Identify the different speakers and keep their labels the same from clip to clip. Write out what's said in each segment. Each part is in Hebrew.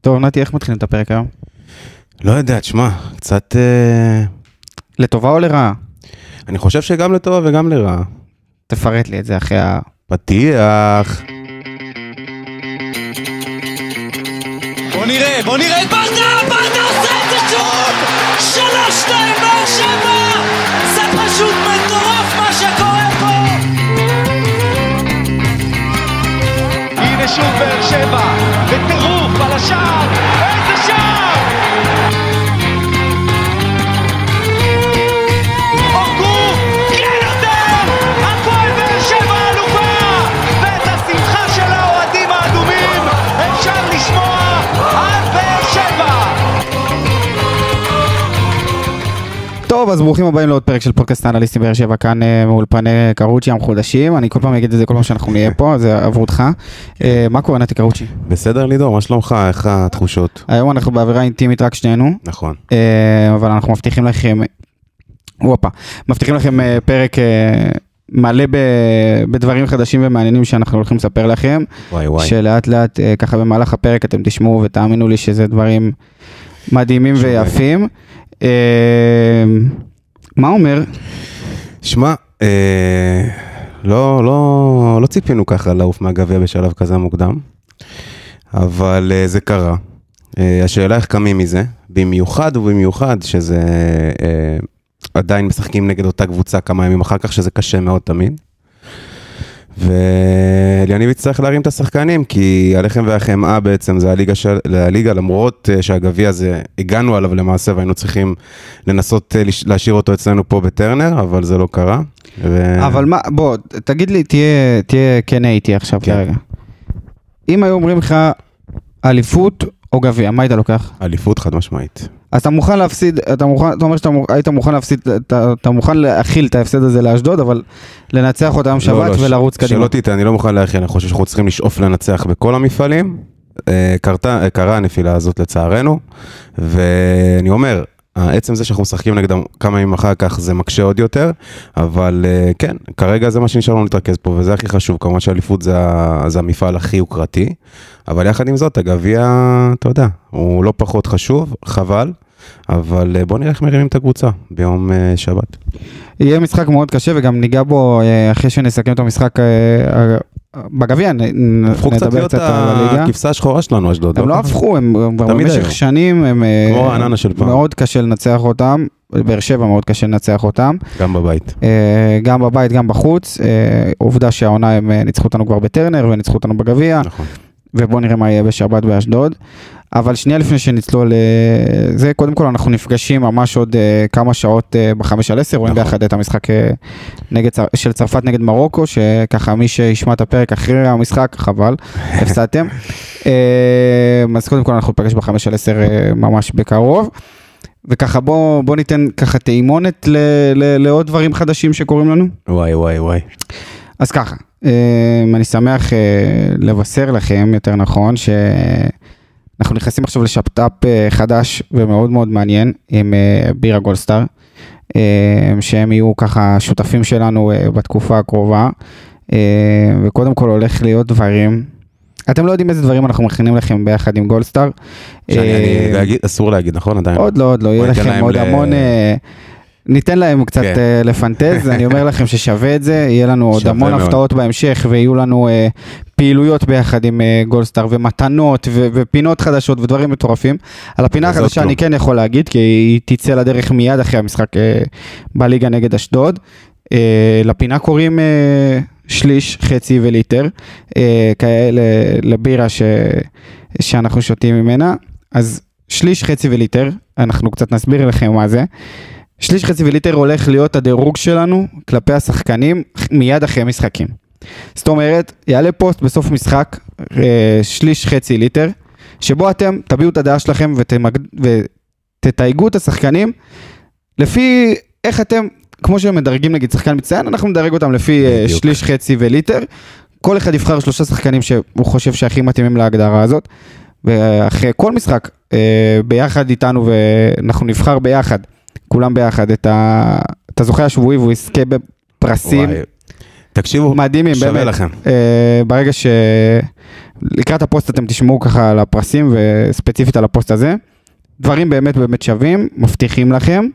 Speaker 1: טוב, נתי, איך מתחילים את הפרק היום?
Speaker 2: לא יודע, תשמע, קצת... אה,
Speaker 1: לטובה או לרעה?
Speaker 2: אני חושב שגם לטובה וגם לרעה.
Speaker 1: תפרט לי את זה אחרי ה...
Speaker 2: פתיח.
Speaker 3: בוא נראה, בוא נראה את ברדה! ברדה עושה את זה שוב! שלוש, שתיים, באר שבע! זה פשוט מטורף מה שקורה פה!
Speaker 4: הנה שוב באר שבע, בטירוף על
Speaker 1: טוב, אז ברוכים הבאים לעוד פרק של פודקאסט האנליסטים באר שבע, כאן אה, מאולפני קרוצ'י המחודשים. אני כל פעם אגיד את זה כל פעם שאנחנו נהיה פה, זה עבור אותך. אה, מה קורה, נתי קרוצ'י?
Speaker 2: בסדר לידור, מה שלומך? איך התחושות?
Speaker 1: היום אנחנו באווירה אינטימית רק שנינו,
Speaker 2: נכון.
Speaker 1: אה, אבל אנחנו מבטיחים לכם, הופה, מבטיחים לכם פרק מלא ב- בדברים חדשים ומעניינים שאנחנו הולכים לספר לכם.
Speaker 2: וואי וואי.
Speaker 1: שלאט לאט ככה במהלך הפרק אתם תשמעו ותאמינו לי שזה דברים מדהימים. ויפים. אה, מה אומר?
Speaker 2: שמע, אה, לא, לא, לא ציפינו ככה לעוף מהגביע בשלב כזה מוקדם, אבל אה, זה קרה. אה, השאלה איך קמים מזה, במיוחד ובמיוחד שזה אה, עדיין משחקים נגד אותה קבוצה כמה ימים אחר כך, שזה קשה מאוד תמיד. ואליניב יצטרך להרים את השחקנים, כי הלחם והחמאה בעצם זה הליגה, של, הליגה למרות אה, שהגביע הזה, הגענו עליו למעשה והיינו צריכים לנסות אה, להשאיר אותו אצלנו פה בטרנר, אבל זה לא קרה. ו...
Speaker 1: אבל מה, בוא, תגיד לי, תהיה, תהיה כן איתי עכשיו
Speaker 2: כן.
Speaker 1: כרגע. אם היו אומרים לך אליפות או גביע, מה היית לוקח?
Speaker 2: אליפות חד משמעית.
Speaker 1: אז אתה מוכן להפסיד, אתה מוכן, אתה אומר שאתה מוכ- היית מוכן להפסיד, אתה, אתה מוכן להכיל את ההפסד הזה לאשדוד, אבל לנצח אותם
Speaker 2: לא,
Speaker 1: שבת
Speaker 2: לא, ש-
Speaker 1: ולרוץ קדימה.
Speaker 2: שלא תטעה, אני לא מוכן להכין, אני חושב שאנחנו צריכים לשאוף לנצח בכל המפעלים. אה, קרתה, קרה הנפילה הזאת לצערנו, ואני אומר, עצם זה שאנחנו משחקים נגדם כמה ימים אחר כך זה מקשה עוד יותר, אבל אה, כן, כרגע זה מה שנשאר לנו להתרכז פה, וזה הכי חשוב, כמובן שאליפות זה, זה המפעל הכי יוקרתי, אבל יחד עם זאת, הגביע, אתה יודע, הוא לא פחות חשוב, חבל, אבל אה, בוא נראה איך מרימים את הקבוצה ביום אה, שבת.
Speaker 1: יהיה משחק מאוד קשה וגם ניגע בו אה, אחרי שנסכם את המשחק בגביע,
Speaker 2: הפכו קצת להיות. הכבשה השחורה שלנו, אשדוד.
Speaker 1: הם לא הפכו, הם כבר במשך. שנים, הם
Speaker 2: כמו רעננה של פעם.
Speaker 1: מאוד קשה לנצח אותם, באר שבע מאוד קשה לנצח אותם,
Speaker 2: גם בבית.
Speaker 1: גם בבית, גם בחוץ. עובדה שהעונה הם ניצחו אותנו כבר בטרנר וניצחו אותנו בגביע,
Speaker 2: נכון.
Speaker 1: ובואו נראה מה יהיה בשבת באשדוד. אבל שנייה לפני שנצלול לזה, קודם כל אנחנו נפגשים ממש עוד אה, כמה שעות אה, בחמש על עשר, רואים
Speaker 2: נכון.
Speaker 1: ביחד את המשחק אה, נגד, של צרפת נגד מרוקו, שככה מי שישמע את הפרק אחרי המשחק, חבל, הפסדתם. אה, אז קודם כל אנחנו ניפגש בחמש על עשר אה, ממש בקרוב. וככה בוא, בוא ניתן ככה טעימונת לעוד דברים חדשים שקורים לנו.
Speaker 2: וואי וואי וואי.
Speaker 1: אז ככה, אה, אני שמח אה, לבשר לכם, יותר נכון, שאנחנו נכנסים עכשיו לשפטאפ אה, חדש ומאוד מאוד מעניין עם אה, בירה גולדסטאר, אה, שהם יהיו ככה שותפים שלנו בתקופה הקרובה, אה, וקודם כל הולך להיות דברים. אתם לא יודעים איזה דברים אנחנו מכינים לכם ביחד עם גולדסטאר.
Speaker 2: שאני אני להגיד- אסור להגיד, נכון? עדיין.
Speaker 1: עוד לא, עוד לא, יהיה לכם עוד
Speaker 2: ל-
Speaker 1: המון... ניתן להם קצת
Speaker 2: כן.
Speaker 1: אה, לפנטז, אני אומר לכם ששווה את זה, יהיה לנו עוד המון
Speaker 2: מאוד.
Speaker 1: הפתעות בהמשך, ויהיו לנו אה, פעילויות ביחד עם אה, גולדסטאר, ומתנות, ו- ופינות חדשות, ודברים מטורפים. על הפינה החדשה
Speaker 2: לא.
Speaker 1: אני כן יכול להגיד, כי היא תצא לדרך מיד אחרי המשחק אה, בליגה נגד אשדוד. אה, לפינה קוראים אה, שליש, חצי וליטר, אה, כאלה לבירה ש... שאנחנו שותים ממנה. אז שליש, חצי וליטר, אנחנו קצת נסביר לכם מה זה. שליש, חצי וליטר הולך להיות הדירוג שלנו כלפי השחקנים מיד אחרי משחקים. זאת אומרת, יעלה פוסט בסוף משחק, אה, שליש, חצי ליטר, שבו אתם תביעו את הדעה שלכם ותמג... ותתייגו את השחקנים לפי איך אתם, כמו שהם מדרגים נגיד שחקן מצטיין, אנחנו נדרג אותם לפי אה,
Speaker 2: בדיוק.
Speaker 1: שליש, חצי וליטר. כל אחד יבחר שלושה שחקנים שהוא חושב שהכי מתאימים להגדרה הזאת. ואחרי כל משחק, אה, ביחד איתנו, ואנחנו נבחר ביחד, כולם ביחד, את, ה... את הזוכה השבועי והוא יזכה בפרסים
Speaker 2: וואי. תקשיבו,
Speaker 1: מדהימים,
Speaker 2: שווה
Speaker 1: באמת.
Speaker 2: לכם.
Speaker 1: אה, ברגע ש... לקראת הפוסט אתם תשמעו ככה על הפרסים וספציפית על הפוסט הזה. דברים באמת באמת שווים, מבטיחים לכם.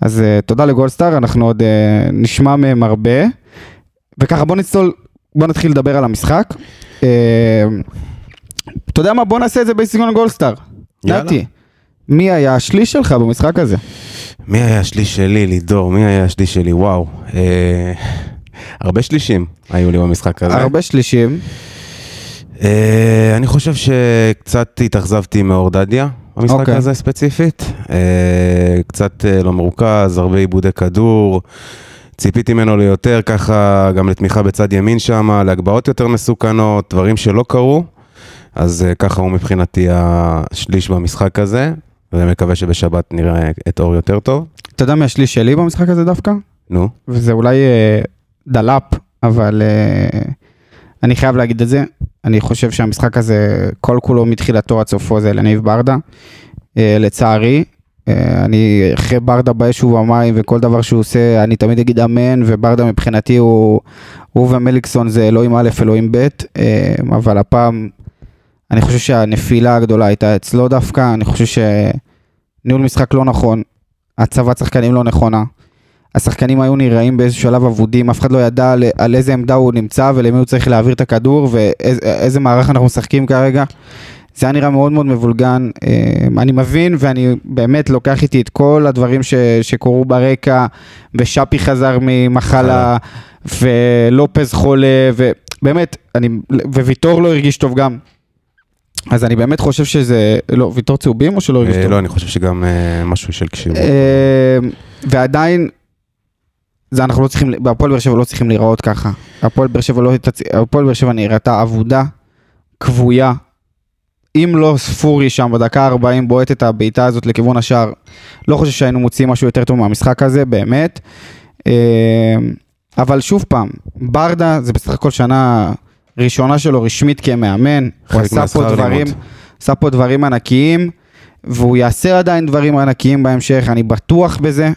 Speaker 1: אז uh, תודה לגולדסטאר, אנחנו עוד uh, נשמע מהם הרבה. וככה בוא נצלול, בוא נתחיל לדבר על המשחק. Uh, אתה יודע מה? בוא נעשה את זה בסגנון גולדסטאר.
Speaker 2: יאללה.
Speaker 1: נתי, מי היה השליש שלך במשחק הזה?
Speaker 2: מי היה השליש שלי, לידור? מי היה השליש שלי? וואו. אה, הרבה שלישים היו לי במשחק הזה.
Speaker 1: הרבה שלישים.
Speaker 2: אה, אני חושב שקצת התאכזבתי מאור דדיה במשחק
Speaker 1: אוקיי.
Speaker 2: הזה ספציפית. אה, קצת אה, לא מרוכז, הרבה עיבודי כדור. ציפיתי ממנו ליותר, ככה גם לתמיכה בצד ימין שם, להגבהות יותר מסוכנות, דברים שלא קרו. אז אה, ככה הוא מבחינתי השליש במשחק הזה, ומקווה שבשבת נראה את אור יותר טוב.
Speaker 1: אתה יודע מי השליש שלי במשחק הזה דווקא?
Speaker 2: נו,
Speaker 1: וזה אולי אה, דלאפ, אבל אה, אני חייב להגיד את זה. אני חושב שהמשחק הזה, כל כולו מתחילתו עד סופו זה אליניב ברדה. אה, לצערי, אה, אני אחרי ברדה באש ובמים וכל דבר שהוא עושה, אני תמיד אגיד אמן, וברדה מבחינתי הוא, הוא ומליקסון זה אלוהים א', אלוהים ב', אה, אבל הפעם אני חושב שהנפילה הגדולה הייתה אצלו דווקא, אני חושב שניהול משחק לא נכון, הצבת שחקנים לא נכונה. השחקנים היו נראים באיזשהו שלב אבודים, אף אחד לא ידע על, על איזה עמדה הוא נמצא ולמי הוא צריך להעביר את הכדור ואיזה מערך אנחנו משחקים כרגע. זה היה נראה מאוד מאוד מבולגן, אה, אני מבין ואני באמת לוקח איתי את כל הדברים ש, שקורו ברקע, ושאפי חזר ממחלה, ולופז חולה, ובאמת, אני, וויטור לא הרגיש טוב גם. אז אני באמת חושב שזה, לא, ויטור צהובים או שלא הרגיש
Speaker 2: אה,
Speaker 1: טוב?
Speaker 2: לא, אני חושב שגם אה, משהו של כשירות.
Speaker 1: אה, ועדיין, זה אנחנו לא צריכים, בהפועל באר שבע לא צריכים להיראות ככה. הפועל באר שבע לא, הפועל באר שבע נראתה אבודה, כבויה. אם לא ספורי שם בדקה 40 בועט את הבעיטה הזאת לכיוון השער, לא חושב שהיינו מוציאים משהו יותר טוב מהמשחק הזה, באמת. אבל שוב פעם, ברדה זה בסך הכל שנה ראשונה שלו רשמית כמאמן, הוא עשה פה דברים. עשה פה דברים ענקיים, והוא יעשה עדיין דברים ענקיים בהמשך, אני בטוח בזה.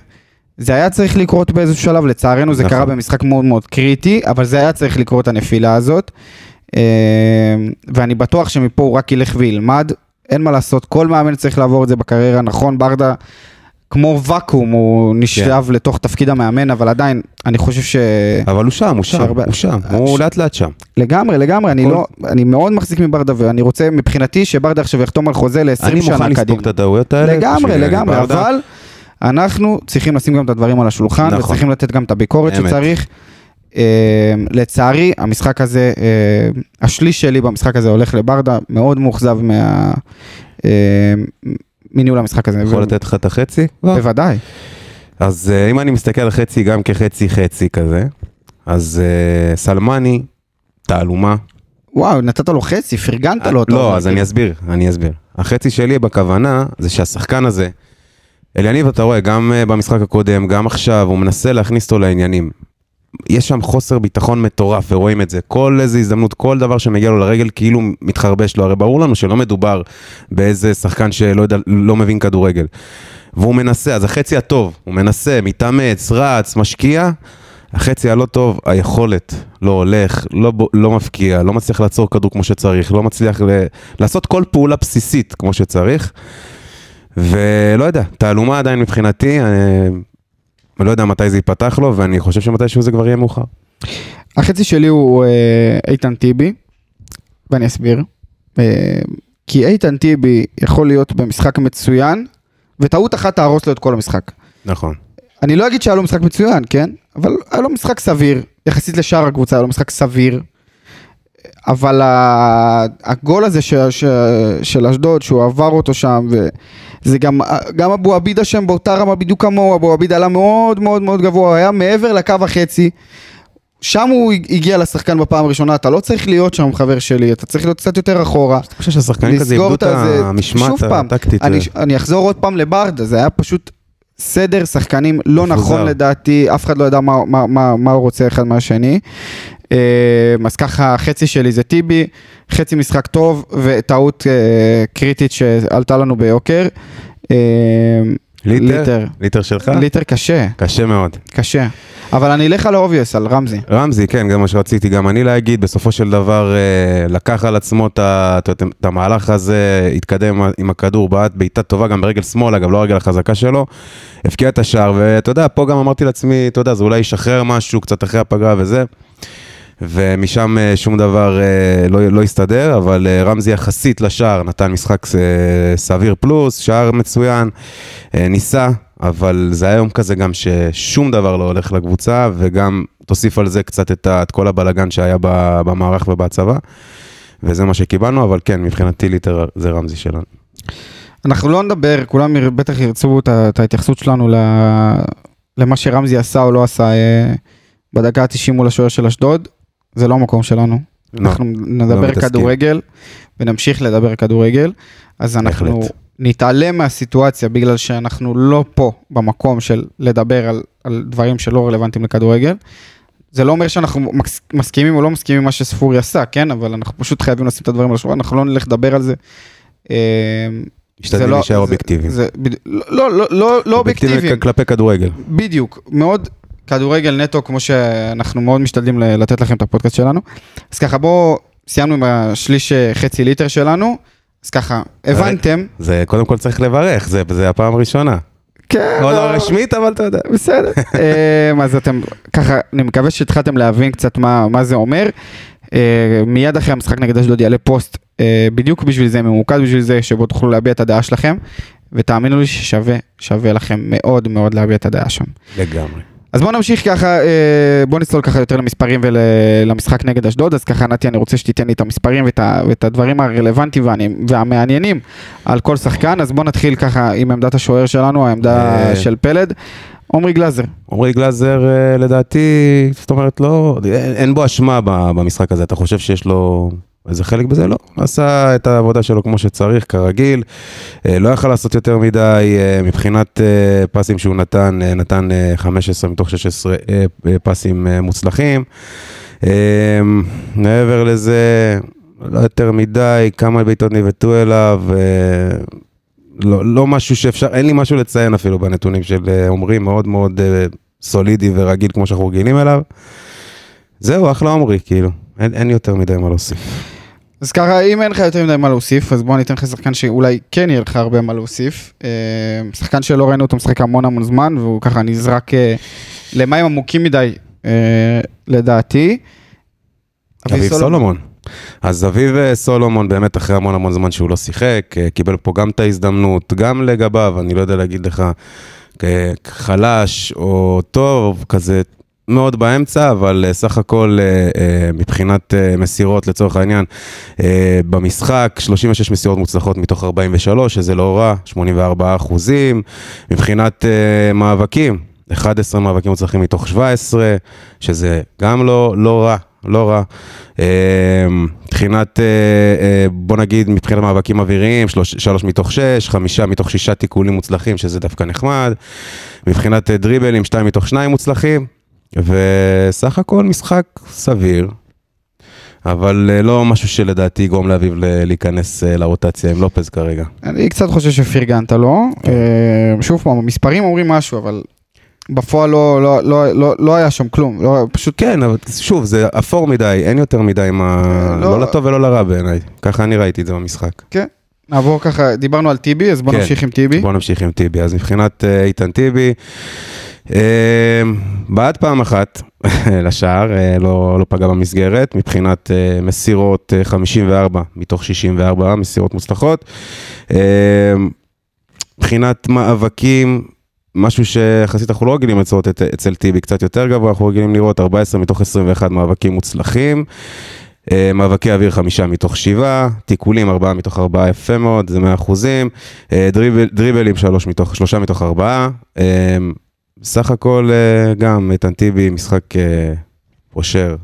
Speaker 1: זה היה צריך לקרות באיזשהו שלב, לצערנו זה
Speaker 2: נכון.
Speaker 1: קרה במשחק מאוד מאוד קריטי, אבל זה היה צריך לקרות הנפילה הזאת. אה, ואני בטוח שמפה הוא רק ילך וילמד, אין מה לעשות, כל מאמן צריך לעבור את זה בקריירה, נכון, ברדה כמו ואקום, הוא נשלב לתוך תפקיד המאמן, אבל עדיין, אני חושב ש...
Speaker 2: אבל הוא שם, הוא שם,
Speaker 1: שהרבה-
Speaker 2: הוא שם,
Speaker 1: ש-
Speaker 2: הוא לאט לאט שם.
Speaker 1: לגמרי, לגמרי, אני
Speaker 2: כל-
Speaker 1: לא, אני מאוד מחזיק מברדה, ואני רוצה, מבחינתי, שברדה עכשיו יחתום על חוזה ל-20
Speaker 2: אני
Speaker 1: שנה
Speaker 2: מוכן
Speaker 1: קדימה.
Speaker 2: לספוג את הטעויות האלה.
Speaker 1: לגמרי, לגמרי,
Speaker 2: ברדה.
Speaker 1: אבל אנחנו צריכים לשים גם את הדברים על השולחן,
Speaker 2: נכון.
Speaker 1: וצריכים לתת גם את הביקורת
Speaker 2: אמת.
Speaker 1: שצריך. אה, לצערי, המשחק הזה, אה, השליש שלי במשחק הזה הולך לברדה, מאוד מאוכזב מה... אה, מניהול המשחק הזה.
Speaker 2: יכול לתת לך את החצי? כבר?
Speaker 1: בוודאי.
Speaker 2: אז אה, אם אני מסתכל על חצי גם כחצי חצי כזה, אז אה, סלמני, תעלומה.
Speaker 1: וואו, נתת לו חצי, פרגנת לו. אתה
Speaker 2: לא, אז אני. אסביר, אני אסביר. החצי שלי בכוונה זה שהשחקן הזה, אליניב אתה רואה, גם אה, במשחק הקודם, גם עכשיו, הוא מנסה להכניס אותו לעניינים. יש שם חוסר ביטחון מטורף, ורואים את זה. כל איזה הזדמנות, כל דבר שמגיע לו לרגל, כאילו מתחרבש לו. הרי ברור לנו שלא מדובר באיזה שחקן שלא יודע, לא מבין כדורגל. והוא מנסה, אז החצי הטוב, הוא מנסה, מתאמץ, רץ, משקיע. החצי הלא טוב, היכולת, לא הולך, לא, לא מפקיע, לא מצליח לעצור כדור כמו שצריך, לא מצליח ל- לעשות כל פעולה בסיסית כמו שצריך. ולא יודע, תעלומה עדיין מבחינתי, אני לא יודע מתי זה ייפתח לו, ואני חושב שמתישהו זה כבר יהיה מאוחר.
Speaker 1: החצי שלי הוא אה, איתן טיבי, ואני אסביר. אה, כי איתן טיבי יכול להיות במשחק מצוין, וטעות אחת תהרוס לו את כל המשחק.
Speaker 2: נכון.
Speaker 1: אני לא אגיד שהיה לו משחק מצוין, כן? אבל היה לו משחק סביר, יחסית לשאר הקבוצה, היה לו משחק סביר. אבל הגול הזה ש, ש, של אשדוד, שהוא עבר אותו שם, וזה גם, גם אבו עביד אשם באותה רמה בדיוק כמוהו, אבו עביד עלה מאוד מאוד מאוד גבוה, הוא היה מעבר לקו החצי. שם הוא הגיע לשחקן בפעם הראשונה, אתה לא צריך להיות שם חבר שלי, אתה צריך להיות קצת יותר אחורה.
Speaker 2: אני חושב שהשחקנים כזה איבדו את. המשמעת הטקטית.
Speaker 1: אני, אני אחזור עוד פעם לברדה, זה היה פשוט סדר שחקנים לא
Speaker 2: מפוזר.
Speaker 1: נכון לדעתי, אף אחד לא ידע מה, מה, מה, מה הוא רוצה אחד מהשני. אה, אז ככה, חצי שלי זה טיבי, חצי משחק טוב וטעות אה, קריטית שעלתה לנו ביוקר. אה,
Speaker 2: ליטר?
Speaker 1: ליטר.
Speaker 2: ליטר שלך?
Speaker 1: ליטר קשה,
Speaker 2: קשה מאוד.
Speaker 1: קשה. אבל אני אלך על ה obvious, על רמזי.
Speaker 2: רמזי, כן, גם מה שרציתי גם אני להגיד, בסופו של דבר לקח על עצמו את את ה- את המהלך הזה, התקדם עם הכדור, בעט בעיטה טובה גם ברגל שמאל, אגב, לא הרגל החזקה שלו, הבקיע את השער, ואתה יודע, פה גם אמרתי לעצמי, אתה יודע, זה אולי ישחרר משהו קצת אחרי הפגרה וזה. ומשם אה, שום דבר אה, לא, לא הסתדר, אבל אה, רמזי יחסית לשער נתן משחק סביר פלוס, שער מצוין, ניסה, אבל זה היה יום כזה גם ששום דבר לא הולך לקבוצה, וגם תוסיף על זה קצת את, את כל הבלגן שהיה במערך ובצבא, וזה מה שקיבלנו, אבל כן, מבחינתי ליטר זה רמזי שלנו.
Speaker 1: אנחנו לא נדבר, כולם בטח ירצו את ההתייחסות שלנו למה שרמזי עשה או לא עשה בדקה ה-90 מול השוער של אשדוד. זה לא המקום שלנו.
Speaker 2: לא,
Speaker 1: אנחנו נדבר
Speaker 2: מתעסקים.
Speaker 1: כדורגל ונמשיך לדבר כדורגל. אז אנחנו
Speaker 2: בהחלט.
Speaker 1: נתעלם מהסיטואציה בגלל שאנחנו לא פה במקום של לדבר על, על דברים שלא רלוונטיים לכדורגל. זה לא אומר שאנחנו מס- מסכימים או לא מסכימים עם מה שספורי עשה, כן? אבל אנחנו פשוט חייבים לשים את הדברים על השולחן, אנחנו לא נלך לדבר על זה. אה,
Speaker 2: משתדלים
Speaker 1: זה לא-
Speaker 2: להישאר
Speaker 1: זה-
Speaker 2: אובייקטיביים.
Speaker 1: זה- בד- לא, לא, לא, לא אובייקטיביים.
Speaker 2: כלפי כדורגל.
Speaker 1: בדיוק, מאוד כדורגל נטו, כמו שאנחנו מאוד משתדלים לתת לכם את הפודקאסט שלנו. אז ככה, בואו, סיימנו עם השליש אה, חצי ליטר שלנו, אז ככה, הבנתם.
Speaker 2: זה קודם כל צריך לברך, זה, זה הפעם הראשונה.
Speaker 1: כן,
Speaker 2: לא, לא רשמית, אבל אתה יודע.
Speaker 1: בסדר. אה, אז אתם, ככה, אני מקווה שהתחלתם להבין קצת מה, מה זה אומר. אה, מיד אחרי המשחק נגד אשדוד יעלה פוסט בדיוק בשביל זה, ממוקד בשביל זה, שבו תוכלו להביע את הדעה שלכם, ותאמינו לי ששווה, שווה לכם מאוד מאוד להביע את הדעה שם.
Speaker 2: לגמרי.
Speaker 1: אז בואו נמשיך ככה, אה, בואו נצלול ככה יותר למספרים ולמשחק נגד אשדוד, אז ככה נתי אני רוצה שתיתן לי את המספרים ואת, ואת הדברים הרלוונטיים והמעניינים על כל שחקן, אז בואו נתחיל ככה עם עמדת השוער שלנו, העמדה
Speaker 2: אה.
Speaker 1: של פלד, עמרי גלאזר.
Speaker 2: עמרי גלאזר, אה, לדעתי, זאת אומרת, לא, אין, אין בו אשמה במשחק הזה, אתה חושב שיש לו איזה חלק בזה? לא. עשה את העבודה שלו כמו שצריך, כרגיל. אה, לא יכל לעשות יותר מדי, אה, מבחינת אה, פסים שהוא נתן, נתן אה, 15 מתוך 16 אה, אה, פסים מוצלחים. מעבר לזה, לא יותר מדי, כמה בעיטות ניבטו אליו. לא, לא משהו שאפשר, אין לי משהו לציין אפילו בנתונים של עומרי, מאוד מאוד סולידי ורגיל כמו שאנחנו רגילים אליו. זהו, אחלה עומרי, כאילו, אין, אין יותר מדי מה להוסיף.
Speaker 1: אז ככה, אם אין לך יותר מדי מה להוסיף, אז בוא ניתן לך שחקן שאולי כן יהיה לך הרבה מה להוסיף. אה, שחקן שלא ראינו אותו משחק המון המון זמן, והוא ככה נזרק אה, למים עמוקים מדי, אה, לדעתי.
Speaker 2: אביב סולומון. אז אביב סולומון באמת אחרי המון המון זמן שהוא לא שיחק, קיבל פה גם את ההזדמנות, גם לגביו, אני לא יודע להגיד לך, חלש או טוב, כזה מאוד באמצע, אבל אה, סך הכל אה, אה, מבחינת מסירות לצורך העניין, במשחק 36 מסירות מוצלחות מתוך 43, שזה לא רע, 84 אחוזים, מבחינת מאבקים, 11 מאבקים מוצלחים מתוך 17, שזה גם לא, לא רע, לא רע. מבחינת, בוא נגיד, מבחינת מאבקים אוויריים, שלוש, שלוש מתוך שש, חמישה מתוך שישה תיקולים מוצלחים, שזה דווקא נחמד. מבחינת דריבלים, שתיים מתוך שניים מוצלחים. וסך הכל משחק סביר, אבל אה, לא משהו שלדעתי יגרום לאביב להיכנס אה, לרוטציה עם לופז כרגע.
Speaker 1: אני קצת חושב שפרגנת לו. אה, שוב פעם, המספרים אומרים משהו, אבל בפועל לא, לא, לא, לא, לא היה שם כלום. לא, פשוט
Speaker 2: כן, אבל שוב, זה אפור מדי, אין יותר מדי מה...
Speaker 1: לא-
Speaker 2: לא לטוב ולא לרע בעיניי. ככה אני ראיתי את זה במשחק.
Speaker 1: כן. נעבור ככה, דיברנו על טיבי, אז בוא
Speaker 2: כן.
Speaker 1: נמשיך עם טיבי.
Speaker 2: בוא נמשיך עם טיבי. אז מבחינת איתן טיבי, בעט פעם אחת לשער, אה, לא, לא פגע במסגרת, מבחינת אה, מסירות אה, 54 מתוך 64 מסירות מוצלחות. אה, מבחינת מאבקים, משהו שיחסית אנחנו לא רגילים לצוות את- אצל טיבי, קצת יותר גבוה, אנחנו רגילים לראות 14 מתוך 21 מאבקים מוצלחים. אה, מאבקי אוויר חמישה מתוך שבעה, תיקולים ארבעה מתוך ארבעה יפה מאוד, זה מאה אחוזים, אה, דריבל, דריבלים שלוש מתוך, שלושה מתוך ארבעה, אה, סך הכל אה, גם איתן טיבי משחק אה, פושר,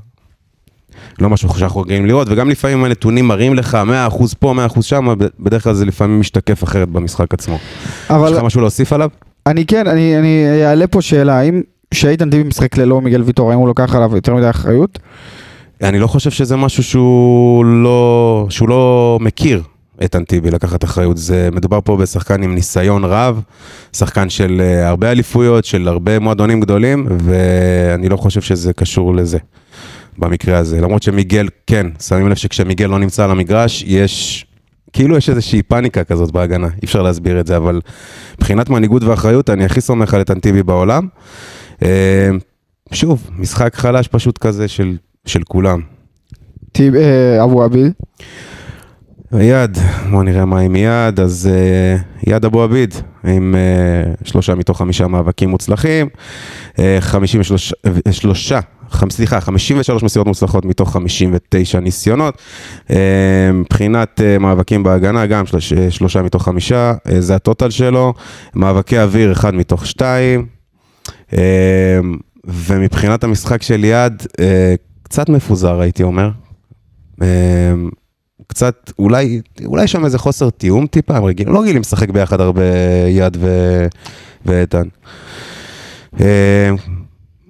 Speaker 2: לא משהו שאנחנו רגילים לראות, וגם לפעמים הנתונים מראים לך 100% פה, 100% שם, בדרך כלל זה לפעמים משתקף אחרת במשחק עצמו. יש
Speaker 1: אבל
Speaker 2: לך משהו להוסיף עליו?
Speaker 1: אני כן, אני, אני אעלה פה שאלה, האם כשאיתן טיבי משחק ללא מיגל ויטור, האם הוא לוקח עליו יותר מדי אחריות?
Speaker 2: אני לא חושב שזה משהו שהוא לא, שהוא לא מכיר. איתן טיבי לקחת אחריות. זה מדובר פה בשחקן עם ניסיון רב, שחקן של אה, הרבה אליפויות, של הרבה מועדונים גדולים, ואני לא חושב שזה קשור לזה. במקרה הזה, למרות שמיגל, כן, שמים לב שכשמיגל לא נמצא על המגרש, יש, כאילו יש איזושהי פאניקה כזאת בהגנה, אי אפשר להסביר את זה, אבל מבחינת מנהיגות ואחריות, אני הכי סומך על איתן טיבי בעולם. אה, שוב, משחק חלש פשוט כזה של, של כולם.
Speaker 1: טיב- אה, אבו עביד.
Speaker 2: יד, בואו נראה מה עם יד, אז uh, יד אבו עביד, עם uh, שלושה מתוך חמישה מאבקים מוצלחים, uh, 53, אה, שלושה, סליחה, 53 מסירות מוצלחות מתוך 59 ניסיונות. Uh, מבחינת uh, מאבקים בהגנה, גם שלוש, uh, שלושה מתוך חמישה, uh, זה הטוטל שלו, מאבקי אוויר, אחד מתוך שתיים. Uh, ומבחינת המשחק של יד, uh, קצת מפוזר הייתי אומר. קצת, אולי, אולי שם איזה חוסר תיאום טיפה, הם רגילים, לא רגילים לשחק ביחד הרבה יד ו... ואיתן. אה,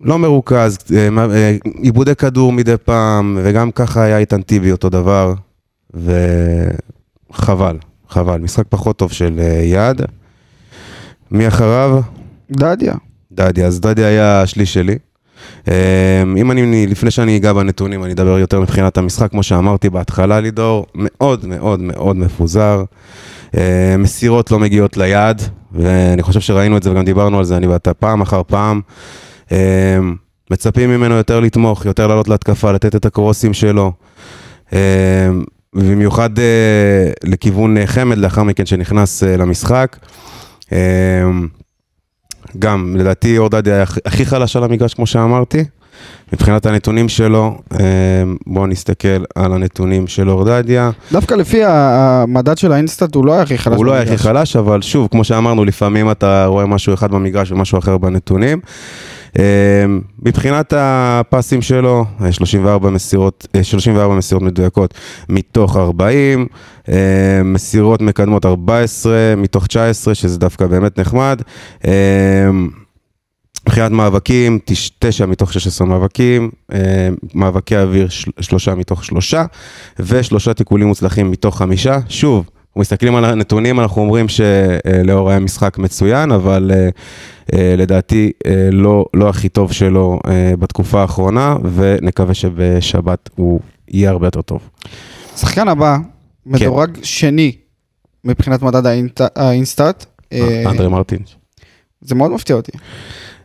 Speaker 2: לא מרוכז, אה, אה, עיבודי כדור מדי פעם, וגם ככה היה איתן טיבי אותו דבר, וחבל, חבל. משחק פחות טוב של אה, יד. מי אחריו?
Speaker 1: דדיה.
Speaker 2: דדיה, אז דדיה היה השליש שלי. אה, אם אני, לפני שאני אגע בנתונים, אני אדבר יותר מבחינת המשחק, כמו שאמרתי בהתחלה, לידור, מאוד מאוד מאוד מפוזר. אה, מסירות לא מגיעות ליעד, ואני חושב שראינו את זה וגם דיברנו על זה, אני ואתה פעם אחר פעם. אה, מצפים ממנו יותר לתמוך, יותר לעלות להתקפה, לתת את הקרוסים שלו. במיוחד אה, לכיוון חמד לאחר מכן שנכנס אה, למשחק. גם, לדעתי אורדדיה היה הכי- חלש על המגרש, כמו שאמרתי. מבחינת הנתונים שלו, אה, בואו נסתכל על הנתונים של אורדדיה.
Speaker 1: דווקא לפי המדד של האינסטאט הוא לא היה הכי חלש.
Speaker 2: הוא לא היה הכי. חלש, אבל שוב, כמו שאמרנו, לפעמים אתה רואה משהו אחד במגרש ומשהו אחר בנתונים. אה, מבחינת הפסים שלו, אה, 34 מסירות, אה, 34 מסירות מדויקות מתוך 40, אה, מסירות מקדמות 14 מתוך 19, שזה דווקא באמת נחמד. אה, מבחינת מאבקים, תש- תשע מתוך 16 מאבקים, אה, מאבקי אוויר של- שלושה מתוך שלושה, ושלושה תיקולים מוצלחים מתוך חמישה. שוב, אנחנו מסתכלים על הנתונים, אנחנו אומרים שלאור היה משחק מצוין, אבל אה, אה, לדעתי אה, לא, לא הכי טוב שלו בתקופה האחרונה, ונקווה שבשבת הוא יהיה הרבה יותר טוב.
Speaker 1: שחקן הבא, מדורג שני מבחינת מדד האינסטאט.
Speaker 2: אנדרי מרטין.
Speaker 1: זה מאוד מפתיע אותי.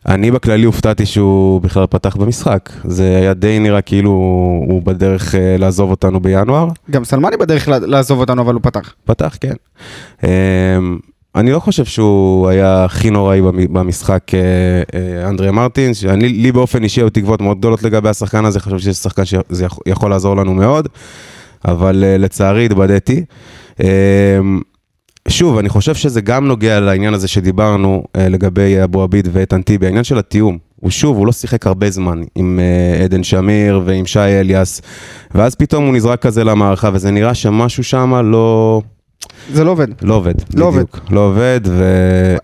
Speaker 2: אני בכללי הופתעתי שהוא בכלל פתח במשחק. זה היה די נראה כאילו הוא בדרך אה, לעזוב אותנו בינואר.
Speaker 1: גם סלמני בדרך לעזוב אותנו, אבל הוא פתח.
Speaker 2: פתח, כן. אמ, אני לא חושב שהוא היה הכי נוראי במ- במשחק אה, אה, אנדריה מרטין, שאני, לי באופן אישי היו תקוות מאוד גדולות לגבי השחקן הזה, חשבתי שזה שחקן שזה יכול- לעזור לנו מאוד, אבל לצערי התבדיתי. שוב, אני חושב שזה גם נוגע לעניין הזה שדיברנו אה, לגבי אבו עביד ואיתן טיבי, העניין של התיאום. הוא שוב, הוא לא שיחק הרבה זמן עם אה, עדן שמיר ועם שי אליאס, ואז פתאום הוא נזרק כזה למערכה, וזה נראה שמשהו שם לא...
Speaker 1: זה לא עובד.
Speaker 2: לא עובד,
Speaker 1: לא
Speaker 2: בדיוק. לא עובד,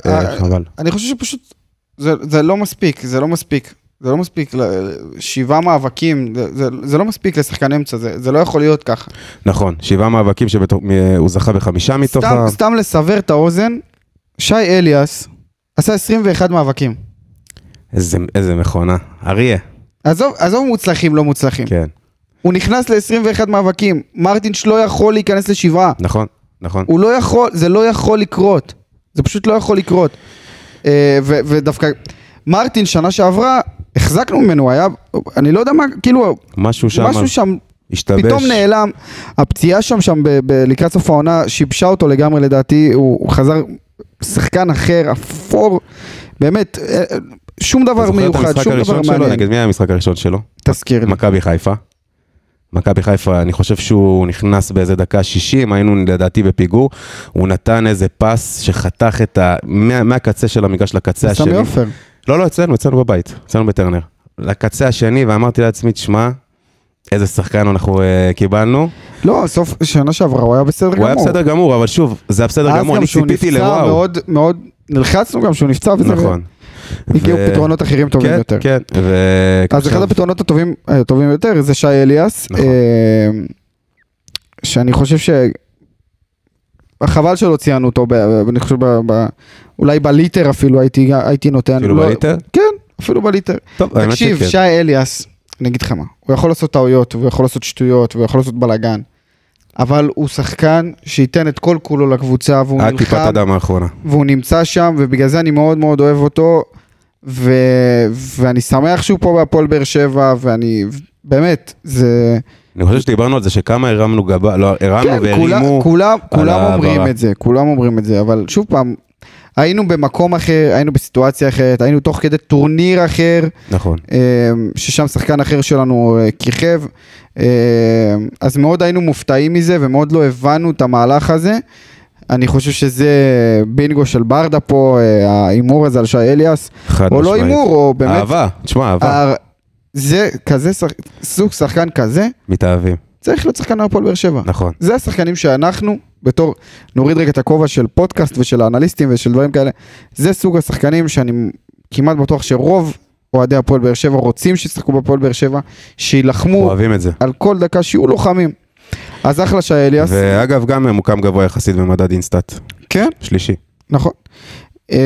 Speaker 1: אה,
Speaker 2: וחבל.
Speaker 1: אני חושב שפשוט, זה, זה לא מספיק, זה לא מספיק. זה לא מספיק, שבעה מאבקים, זה, זה, לא מספיק לשחקן אמצע, זה, זה לא יכול להיות ככה.
Speaker 2: נכון, שבעה מאבקים שהוא זכה בחמישה מתוך
Speaker 1: סתם,
Speaker 2: ה...
Speaker 1: סתם לסבר את האוזן, שי אליאס עשה 21 מאבקים.
Speaker 2: איזה, איזה מכונה. אריה,
Speaker 1: עזוב, עזוב מוצלחים, לא מוצלחים.
Speaker 2: כן.
Speaker 1: הוא נכנס ל-21 מאבקים, מרטינש לא יכול להיכנס לשבעה.
Speaker 2: נכון, נכון.
Speaker 1: הוא לא יכול, זה לא יכול לקרות. זה פשוט לא יכול לקרות. אה, ודווקא, מרטין שנה שעברה, החזקנו ממנו, היה, אני לא יודע מה, כאילו,
Speaker 2: משהו שם
Speaker 1: משהו שם
Speaker 2: השתבש.
Speaker 1: פתאום נעלם. הפציעה שם, שם ב- ב- לקראת סוף העונה, שיבשה אותו לגמרי לדעתי, הוא, הוא חזר שחקן אחר, אפור, באמת, אה, שום
Speaker 2: אתה
Speaker 1: דבר
Speaker 2: זוכר את
Speaker 1: מיוחד,
Speaker 2: המשחק
Speaker 1: שום דבר
Speaker 2: הראשון שלו?
Speaker 1: מעניין.
Speaker 2: נגד מי היה המשחק הראשון שלו?
Speaker 1: תזכיר לי.
Speaker 2: מכבי חיפה. מכבי חיפה, אני חושב שהוא נכנס באיזה דקה 60, היינו לדעתי בפיגור, הוא נתן איזה פס שחתך את ה... מה, מהקצה של המגרש לקצה השני.
Speaker 1: סמי עופר.
Speaker 2: לא, לא, אצלנו, אצלנו בבית, אצלנו בטרנר. לקצה השני, ואמרתי לעצמי, תשמע, איזה שחקן אנחנו uh, קיבלנו.
Speaker 1: לא, סוף שנה שעברה הוא היה בסדר גמור.
Speaker 2: הוא היה בסדר גמור, אבל שוב, זה היה בסדר
Speaker 1: אז
Speaker 2: גמור,
Speaker 1: גם
Speaker 2: אני
Speaker 1: שהוא
Speaker 2: ציפיתי
Speaker 1: נפצע
Speaker 2: לוואו.
Speaker 1: מאוד, מאוד, נלחצנו גם שהוא נפצע וזה,
Speaker 2: נכון.
Speaker 1: הגיעו
Speaker 2: ו-
Speaker 1: פתרונות אחרים טובים
Speaker 2: כן,
Speaker 1: יותר.
Speaker 2: כן, ו...
Speaker 1: אז אחד הפתרונות הטובים הטובים יותר זה שי אליאס,
Speaker 2: נכון.
Speaker 1: אה, שאני חושב חבל שלא ציינו אותו, ב- אני חושב, ב- ב- אולי בליטר אפילו הייתי, הייתי נותן.
Speaker 2: אפילו
Speaker 1: לא-
Speaker 2: בליטר?
Speaker 1: כן, אפילו בליטר.
Speaker 2: טוב,
Speaker 1: תקשיב,
Speaker 2: שכן.
Speaker 1: שי אליאס, אני אגיד לך מה, הוא יכול לעשות טעויות, הוא יכול לעשות שטויות, הוא יכול לעשות בלאגן, אבל הוא שחקן שייתן את כל כולו לקבוצה, והוא
Speaker 2: עד טיפת
Speaker 1: נלחם,
Speaker 2: הדם האחרונה.
Speaker 1: והוא נמצא שם, ובגלל זה אני מאוד מאוד אוהב אותו, ו... ואני שמח שהוא פה בהפועל באר שבע, ואני, באמת, זה...
Speaker 2: אני חושב שדיברנו על זה שכמה הרמנו גבה, לא, הרמנו
Speaker 1: כן, כולם,
Speaker 2: והרימו.
Speaker 1: כולם,
Speaker 2: על
Speaker 1: כולם אומרים
Speaker 2: ההעברה.
Speaker 1: את זה, כולם אומרים את זה, אבל שוב פעם, היינו במקום אחר, היינו בסיטואציה אחרת, היינו תוך כדי טורניר אחר,
Speaker 2: נכון.
Speaker 1: אה, ששם שחקן אחר שלנו אה, כיכב, אה, אז מאוד היינו מופתעים מזה ומאוד לא הבנו את המהלך הזה. אני חושב שזה בינגו של ברדה פה, אה, ההימור הזה על שי אליאס,
Speaker 2: חד
Speaker 1: או לא
Speaker 2: משמעית.
Speaker 1: הימור, או באמת,
Speaker 2: אהבה, תשמע, אהבה.
Speaker 1: הר- זה כזה, שח- סוג שחקן כזה,
Speaker 2: מתאהבים.
Speaker 1: צריך להיות שחקן הפועל באר שבע.
Speaker 2: נכון.
Speaker 1: זה השחקנים שאנחנו, בתור, נוריד רגע את הכובע של פודקאסט ושל האנליסטים ושל דברים כאלה, זה סוג השחקנים שאני כמעט בטוח שרוב אוהדי הפועל באר שבע רוצים שישחקו בפועל באר שבע, שיילחמו
Speaker 2: אוהבים את זה.
Speaker 1: על כל דקה, שיהיו לוחמים. אז אחלה שי אליאס,
Speaker 2: ואגב, גם ממוקם גבוה יחסית במדד אינסטאט.
Speaker 1: כן,
Speaker 2: שלישי.
Speaker 1: נכון. אמ,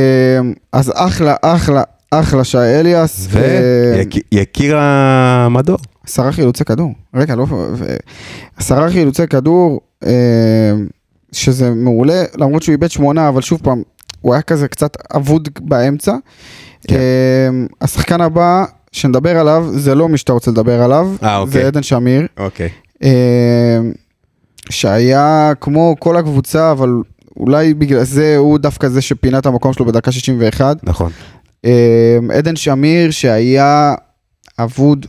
Speaker 1: אז אחלה, אחלה, אחלה שי אליאס, אה,
Speaker 2: ויקיר המדור.
Speaker 1: עשרה חילוצי כדור, רגע, לא, ו- עשרה חילוצי כדור, אה, שזה מעולה, למרות שהוא איבד שמונה, אבל שוב פעם, הוא היה כזה קצת אבוד באמצע.
Speaker 2: כן.
Speaker 1: אה, השחקן הבא שנדבר עליו, זה לא מי שאתה רוצה לדבר עליו,
Speaker 2: אה, אוקיי.
Speaker 1: זה עדן שמיר,
Speaker 2: אוקיי.
Speaker 1: שהיה כמו כל הקבוצה, אבל אולי בגלל זה הוא דווקא זה שפינה את המקום שלו בדקה 61.
Speaker 2: נכון.
Speaker 1: אה, עדן שמיר שהיה אבוד,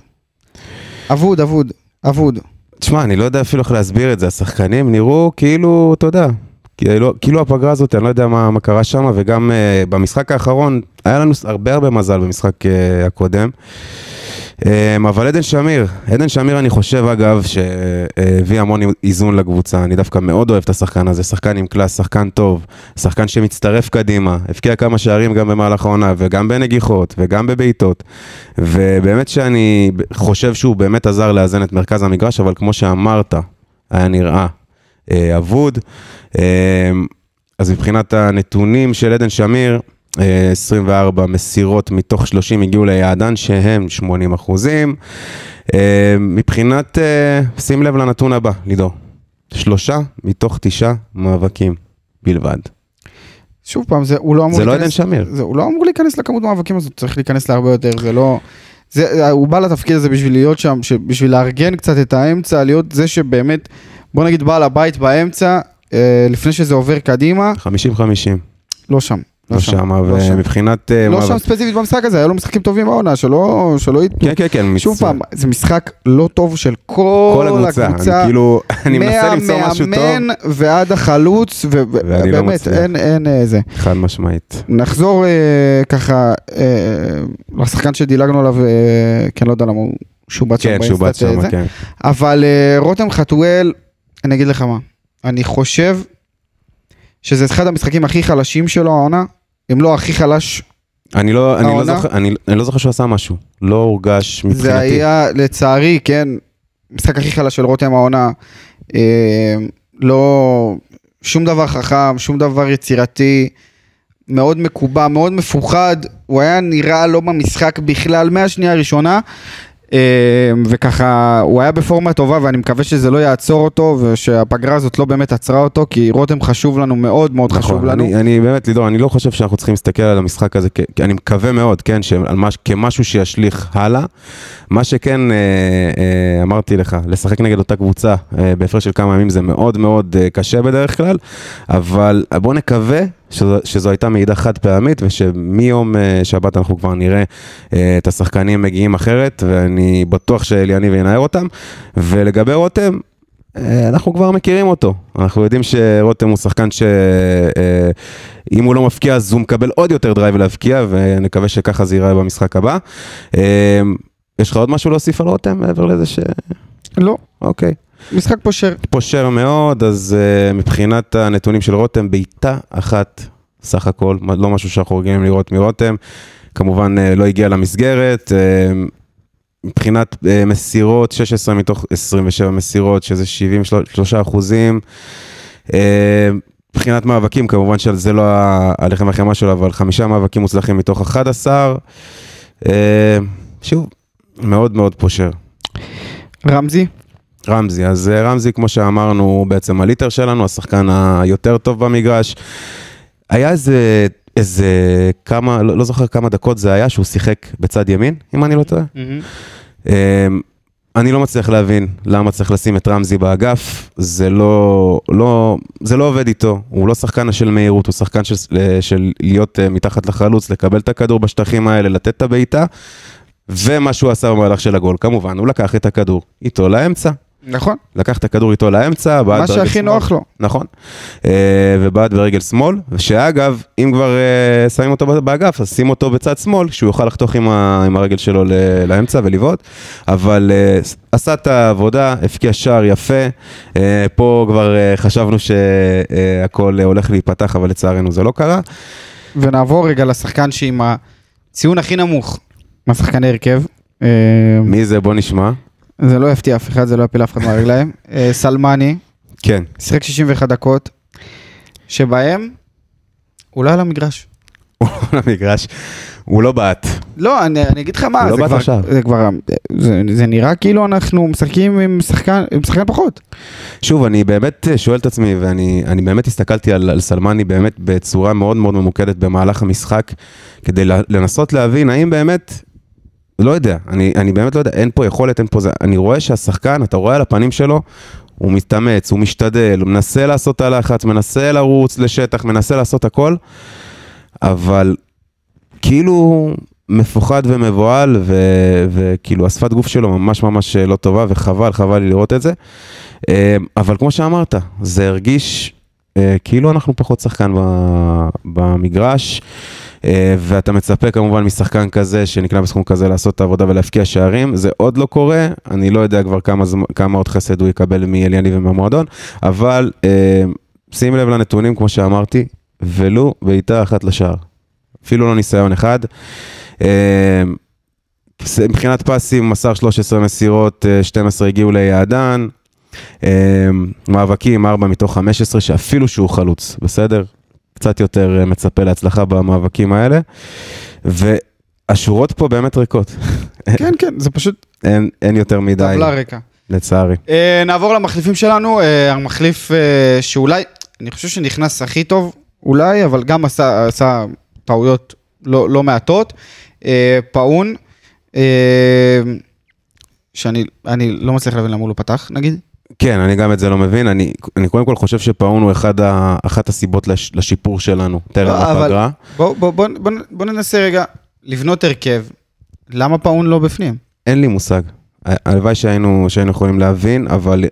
Speaker 1: אבוד, אבוד, אבוד.
Speaker 2: תשמע, אני לא יודע אפילו איך להסביר את זה, השחקנים נראו כאילו, אתה יודע, כאילו, כאילו הפגרה הזאת, אני לא יודע מה, מה קרה שם, וגם uh, במשחק האחרון, היה לנו הרבה הרבה מזל במשחק uh, הקודם. Um, אבל עדן שמיר, עדן שמיר אני חושב אגב שהביא המון איזון לקבוצה, אני דווקא מאוד אוהב את השחקן הזה, שחקן עם קלאס, שחקן טוב, שחקן שמצטרף קדימה, הבקיע כמה שערים גם במהלך העונה וגם בנגיחות וגם בבעיטות, ובאמת שאני חושב שהוא באמת עזר לאזן את מרכז המגרש, אבל כמו שאמרת, היה נראה אה, אבוד. אה, אז מבחינת הנתונים של עדן שמיר, אה, 24 מסירות מתוך 30 הגיעו ליעדן שהם 80 אחוזים. אה, מבחינת, אה, שים לב לנתון הבא, לידור, שלושה מתוך תשעה מאבקים בלבד.
Speaker 1: שוב פעם, זה, הוא לא אמור
Speaker 2: זה לא
Speaker 1: להיכנס,
Speaker 2: עדן שמיר.
Speaker 1: זה, הוא לא אמור להיכנס לכמות מאבקים הזאת, צריך להיכנס להרבה יותר, זה לא... זה, הוא בא לתפקיד הזה בשביל להיות שם, בשביל לארגן קצת את האמצע, להיות זה שבאמת, בוא נגיד בעל הבית באמצע, אה, לפני שזה עובר קדימה,
Speaker 2: 50-50,
Speaker 1: לא שם.
Speaker 2: לא שם,
Speaker 1: לא שם.
Speaker 2: ומבחינת... אה,
Speaker 1: לא שם ספציפית במשחק הזה, היו לו משחקים טובים בעונה, שלא, שלא יתנו.
Speaker 2: כן, כן, כן.
Speaker 1: שוב פעם, זה משחק לא טוב של כל,
Speaker 2: כל הקבוצה, אני כאילו, אני מנסה למצוא משהו טוב,
Speaker 1: מהמאמן ועד החלוץ,
Speaker 2: לא
Speaker 1: ובאמת,
Speaker 2: מצליח.
Speaker 1: אין, אין אה, זה.
Speaker 2: חד משמעית.
Speaker 1: נחזור ככה לשחקן שדילגנו עליו, כי אני לא יודע למה הוא שובץ שם
Speaker 2: כן, בת
Speaker 1: באינסטאט, אה,
Speaker 2: שם. כן.
Speaker 1: אבל רותם חתואל, אני אגיד לך מה, אני חושב שזה אחד המשחקים הכי חלשים שלו העונה, אם לא הכי חלש,
Speaker 2: אני לא, אני לא
Speaker 1: העונה?
Speaker 2: זוכר, אני, אני לא זוכר שהוא עשה משהו. לא הורגש מבחינתי.
Speaker 1: זה היה לצערי, כן, המשחק הכי חלש של רותם העונה, אה, לא, שום דבר חכם, שום דבר יצירתי, מאוד מקובע, מאוד מפוחד, הוא היה נראה לא במשחק בכלל מהשנייה הראשונה, וככה, הוא היה בפורמה טובה ואני מקווה שזה לא יעצור אותו ושהפגרה הזאת לא באמת עצרה אותו, כי רותם חשוב לנו, מאוד מאוד חשוב
Speaker 2: נכון,
Speaker 1: לנו.
Speaker 2: אני, אני באמת, לידור, אני לא חושב שאנחנו צריכים להסתכל על המשחק הזה, כ- כי אני מקווה מאוד, כן, שעל מש, כמשהו שישליך הלאה. מה שכן, אה, אה, אמרתי לך, לשחק נגד אותה קבוצה אה, בהפרש של כמה ימים זה מאוד מאוד אה, קשה בדרך כלל, אבל בוא נקווה שזו, שזו הייתה מעידה חד פעמית, ושמיום אה, שבת אנחנו כבר נראה אה, את השחקנים מגיעים אחרת, ואני בטוח שאליניב ינער אותם. ולגבי רותם, אה, אנחנו כבר מכירים אותו. אנחנו יודעים שרותם הוא שחקן שאם הוא לא מבקיע אז הוא מקבל עוד יותר drive להבקיע, ונקווה שככה זה ייראה במשחק הבא. יש לך עוד משהו להוסיף על רותם מעבר לזה ש...
Speaker 1: לא,
Speaker 2: אוקיי.
Speaker 1: משחק פושר.
Speaker 2: פושר מאוד, אז uh, מבחינת הנתונים של רותם, בעיטה אחת סך הכל, לא משהו שאנחנו רגילים לראות מרותם. כמובן uh, לא הגיע למסגרת. Uh, מבחינת uh, מסירות, 16 מתוך 27 מסירות, שזה 73 אחוזים. Uh, מבחינת מאבקים, כמובן שזה לא הלחם והחמאה שלו, אבל חמישה מאבקים מוצלחים מתוך 11. אה, שוב, מאוד מאוד פושר.
Speaker 1: רמזי?
Speaker 2: רמזי, אז אה, רמזי, כמו שאמרנו, הוא בעצם הליטר שלנו, השחקן היותר טוב במגרש. היה איזה, איזה כמה, לא, לא זוכר כמה דקות זה היה, שהוא שיחק בצד ימין, אם אני לא טועה. אמ, אני לא מצליח להבין למה צריך לשים את רמזי באגף, זה לא, לא, זה לא עובד איתו, הוא לא שחקן של מהירות, הוא שחקן של, של להיות אה, מתחת לחלוץ, לקבל את הכדור בשטחים האלה, לתת את הבעיטה, ומה שהוא עשה במהלך של הגול, כמובן, הוא לקח את הכדור איתו לאמצע.
Speaker 1: נכון.
Speaker 2: לקח את הכדור איתו לאמצע, בעט
Speaker 1: מה
Speaker 2: ברגל
Speaker 1: שהכי
Speaker 2: שמאל.
Speaker 1: נוח לו.
Speaker 2: נכון. אה, ובעט ברגל שמאל, שאגב, אם כבר אה, שמים אותו באגף, אז שים אותו בצד שמאל, שהוא יוכל לחתוך עם, ה, עם הרגל שלו לאמצע ולבעוט. אבל אה, עשה את העבודה, הבקיע שער יפה. פה כבר חשבנו שהכל הולך להיפתח, אבל לצערנו זה לא קרה.
Speaker 1: ונעבור רגע לשחקן שעם הציון הכי נמוך מהשחקני הרכב.
Speaker 2: מי זה? בוא נשמע.
Speaker 1: זה לא יפתיע אף אחד, זה לא יפיל אף אחד מהרגליים. אה, סלמני,
Speaker 2: כן.
Speaker 1: שיחק 61 דקות, שבהם הוא לא על המגרש.
Speaker 2: הוא למגרש, הוא לא בעט.
Speaker 1: לא, אני, אני אגיד לך מה,
Speaker 2: לא
Speaker 1: זה,
Speaker 2: בעט
Speaker 1: כבר. זה כבר, זה, זה נראה כאילו אנחנו משחקים עם שחקן, עם שחקן פחות.
Speaker 2: שוב, אני באמת אה, שואל את עצמי, ואני אני באמת הסתכלתי על, על סלמני באמת בצורה מאוד מאוד ממוקדת במהלך המשחק, כדי לנסות להבין האם באמת, לא יודע, אני, אני באמת לא יודע, אין פה יכולת, אין פה זה, אני רואה שהשחקן, אתה רואה על הפנים שלו, הוא מתאמץ, הוא משתדל, הוא מנסה לעשות את הלחץ, מנסה לרוץ לשטח, מנסה לעשות הכל, אבל כאילו מפוחד ומבוהל, ו- וכאילו השפת גוף שלו ממש ממש לא טובה, וחבל, חבל לי לראות את זה. אה, אבל כמו שאמרת, זה הרגיש אה, כאילו אנחנו פחות שחקן במגרש, ואתה מצפה כמובן משחקן כזה שנקנה בסכום כזה לעשות את העבודה ולהבקיע שערים, זה עוד לא קורה, אני לא יודע כבר כמה, כמה עוד חסד הוא יקבל מאליאני ומהמועדון, אבל אה, שים לב לנתונים כמו שאמרתי, ולו בעיטה אחת לשער, אפילו לא ניסיון אחד. אה, מבחינת פסים, מסר 13 מסירות, אה, 12 הגיעו ליעדן. אה, מאבקים, 4 מתוך 15, שאפילו שהוא חלוץ, בסדר? קצת יותר אה, מצפה להצלחה במאבקים האלה. והשורות פה באמת ריקות.
Speaker 1: כן, כן, זה פשוט
Speaker 2: אין, אין יותר מדי,
Speaker 1: טבלה ריקה.
Speaker 2: לצערי.
Speaker 1: אה, נעבור למחליפים שלנו, אה, המחליף אה, שאולי, אני חושב שנכנס הכי טוב, אולי, אבל גם עשה, עשה טעויות לא, לא מעטות. אה, פאון, אה, שאני אני לא מצליח להבין למה הוא לא פתח, נגיד.
Speaker 2: כן, אני גם את זה לא מבין. אני, אני קודם כל חושב שפאון הוא אחד ה, אחת הסיבות לש, לשיפור שלנו, טרם
Speaker 1: לא, אבל-
Speaker 2: הפגרה.
Speaker 1: בוא, בוא, בוא, בוא, בוא ננסה רגע לבנות הרכב. למה פאון לא בפנים?
Speaker 2: אין לי מושג. הלוואי שהיינו, שהיינו יכולים להבין, אבל